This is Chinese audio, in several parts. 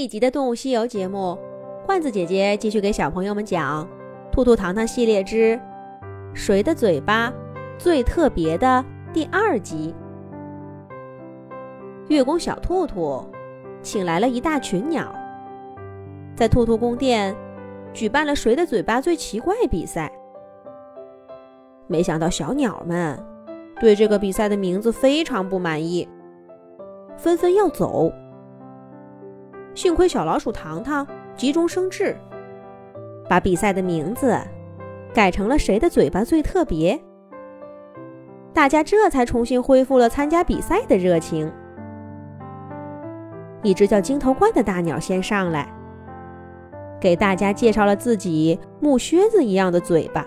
一集的《动物西游》节目，罐子姐姐继续给小朋友们讲《兔兔糖糖系列之谁的嘴巴最特别》的第二集。月宫小兔兔请来了一大群鸟，在兔兔宫殿举办了谁的嘴巴最奇怪比赛。没想到小鸟们对这个比赛的名字非常不满意，纷纷要走。幸亏小老鼠糖糖急中生智，把比赛的名字改成了“谁的嘴巴最特别”。大家这才重新恢复了参加比赛的热情。一只叫金头冠的大鸟先上来，给大家介绍了自己木靴子一样的嘴巴。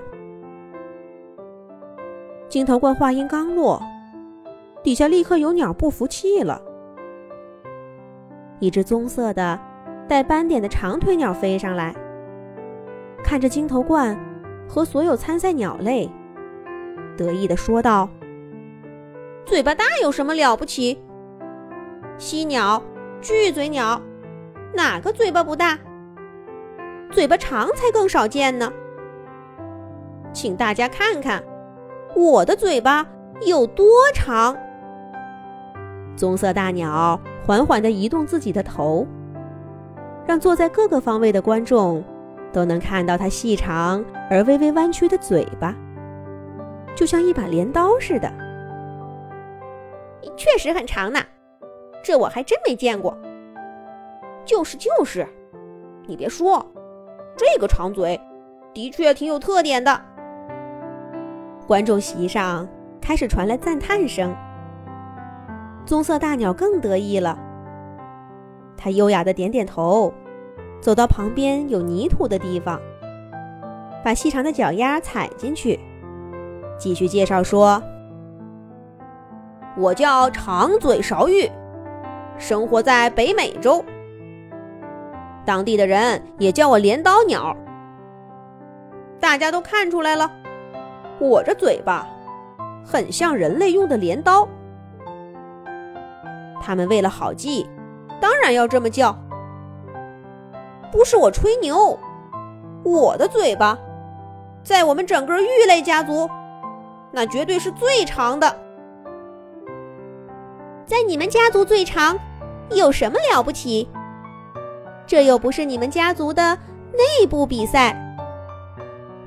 金头冠话音刚落，底下立刻有鸟不服气了。一只棕色的、带斑点的长腿鸟飞上来，看着金头冠和所有参赛鸟类，得意地说道：“嘴巴大有什么了不起？犀鸟。”巨嘴鸟，哪个嘴巴不大？嘴巴长才更少见呢。请大家看看我的嘴巴有多长。棕色大鸟缓缓地移动自己的头，让坐在各个方位的观众都能看到它细长而微微弯曲的嘴巴，就像一把镰刀似的。确实很长呢。这我还真没见过。就是就是，你别说，这个长嘴的确挺有特点的。观众席上开始传来赞叹声。棕色大鸟更得意了，它优雅的点点头，走到旁边有泥土的地方，把细长的脚丫踩进去，继续介绍说：“我叫长嘴勺玉。”生活在北美洲，当地的人也叫我镰刀鸟。大家都看出来了，我这嘴巴很像人类用的镰刀。他们为了好记，当然要这么叫。不是我吹牛，我的嘴巴在我们整个玉类家族，那绝对是最长的。在你们家族最长，有什么了不起？这又不是你们家族的内部比赛。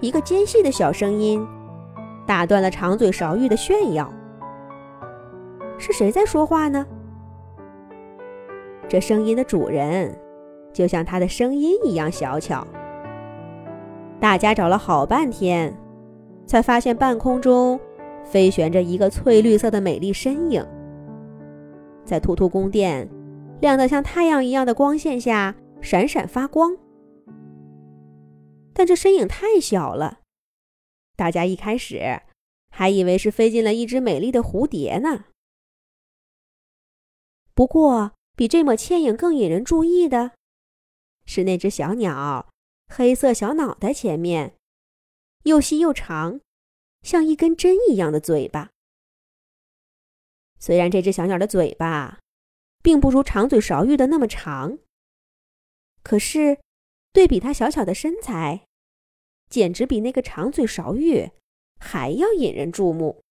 一个尖细的小声音打断了长嘴勺玉的炫耀。是谁在说话呢？这声音的主人，就像他的声音一样小巧。大家找了好半天，才发现半空中飞旋着一个翠绿色的美丽身影。在兔兔宫殿，亮得像太阳一样的光线下闪闪发光。但这身影太小了，大家一开始还以为是飞进了一只美丽的蝴蝶呢。不过，比这抹倩影更引人注意的，是那只小鸟，黑色小脑袋前面，又细又长，像一根针一样的嘴巴。虽然这只小鸟的嘴巴，并不如长嘴勺玉的那么长，可是对比它小巧的身材，简直比那个长嘴勺玉还要引人注目。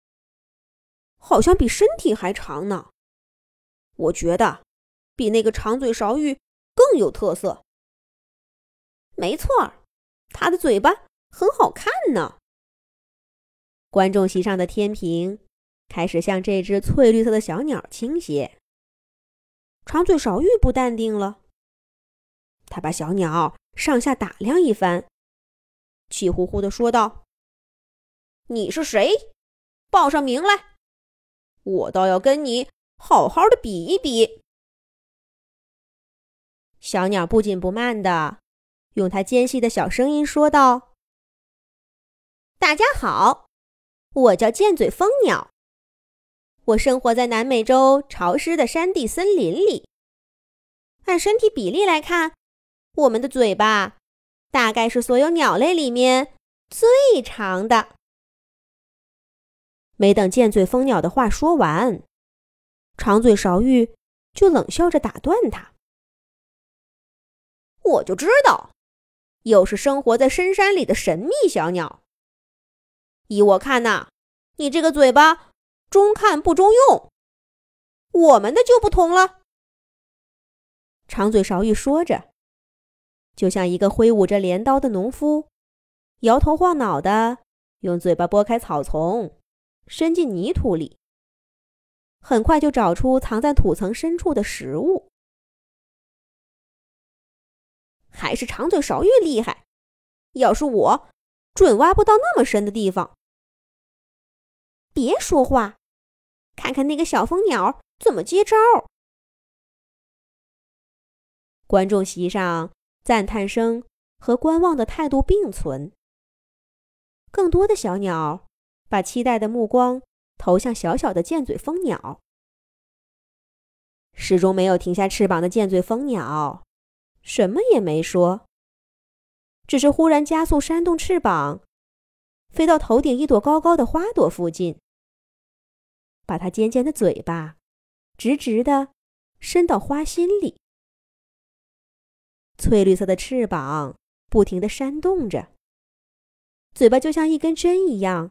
好像比身体还长呢。我觉得比那个长嘴勺玉更有特色。没错儿，它的嘴巴很好看呢。观众席上的天平。开始向这只翠绿色的小鸟倾斜。长嘴勺玉不淡定了，他把小鸟上下打量一番，气呼呼地说道：“你是谁？报上名来，我倒要跟你好好的比一比。”小鸟不紧不慢地用它尖细的小声音说道：“大家好，我叫尖嘴蜂鸟。”我生活在南美洲潮湿的山地森林里。按身体比例来看，我们的嘴巴大概是所有鸟类里面最长的。没等尖嘴蜂鸟的话说完，长嘴勺鹬就冷笑着打断它：“我就知道，又是生活在深山里的神秘小鸟。依我看呐，你这个嘴巴中看不中用。我们的就不同了。长嘴勺玉说着，就像一个挥舞着镰刀的农夫，摇头晃脑的用嘴巴拨开草丛，伸进泥土里，很快就找出藏在土层深处的食物。还是长嘴勺越厉害，要是我，准挖不到那么深的地方。别说话，看看那个小蜂鸟怎么接招。观众席上赞叹声和观望的态度并存。更多的小鸟把期待的目光投向小小的尖嘴蜂鸟。始终没有停下翅膀的尖嘴蜂鸟，什么也没说，只是忽然加速扇动翅膀，飞到头顶一朵高高的花朵附近，把它尖尖的嘴巴直直的伸到花心里。翠绿色的翅膀不停地扇动着，嘴巴就像一根针一样，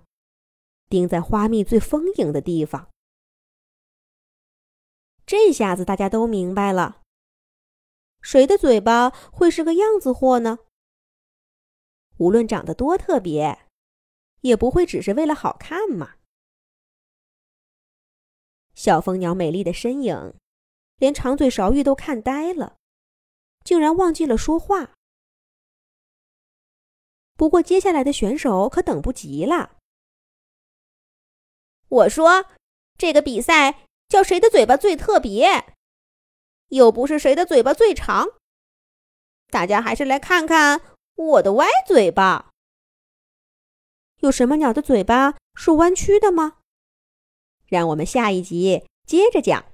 钉在花蜜最丰盈的地方。这下子大家都明白了，谁的嘴巴会是个样子货呢？无论长得多特别，也不会只是为了好看嘛。小蜂鸟美丽的身影，连长嘴勺玉都看呆了。竟然忘记了说话。不过接下来的选手可等不及了。我说，这个比赛叫谁的嘴巴最特别，又不是谁的嘴巴最长。大家还是来看看我的歪嘴巴。有什么鸟的嘴巴是弯曲的吗？让我们下一集接着讲。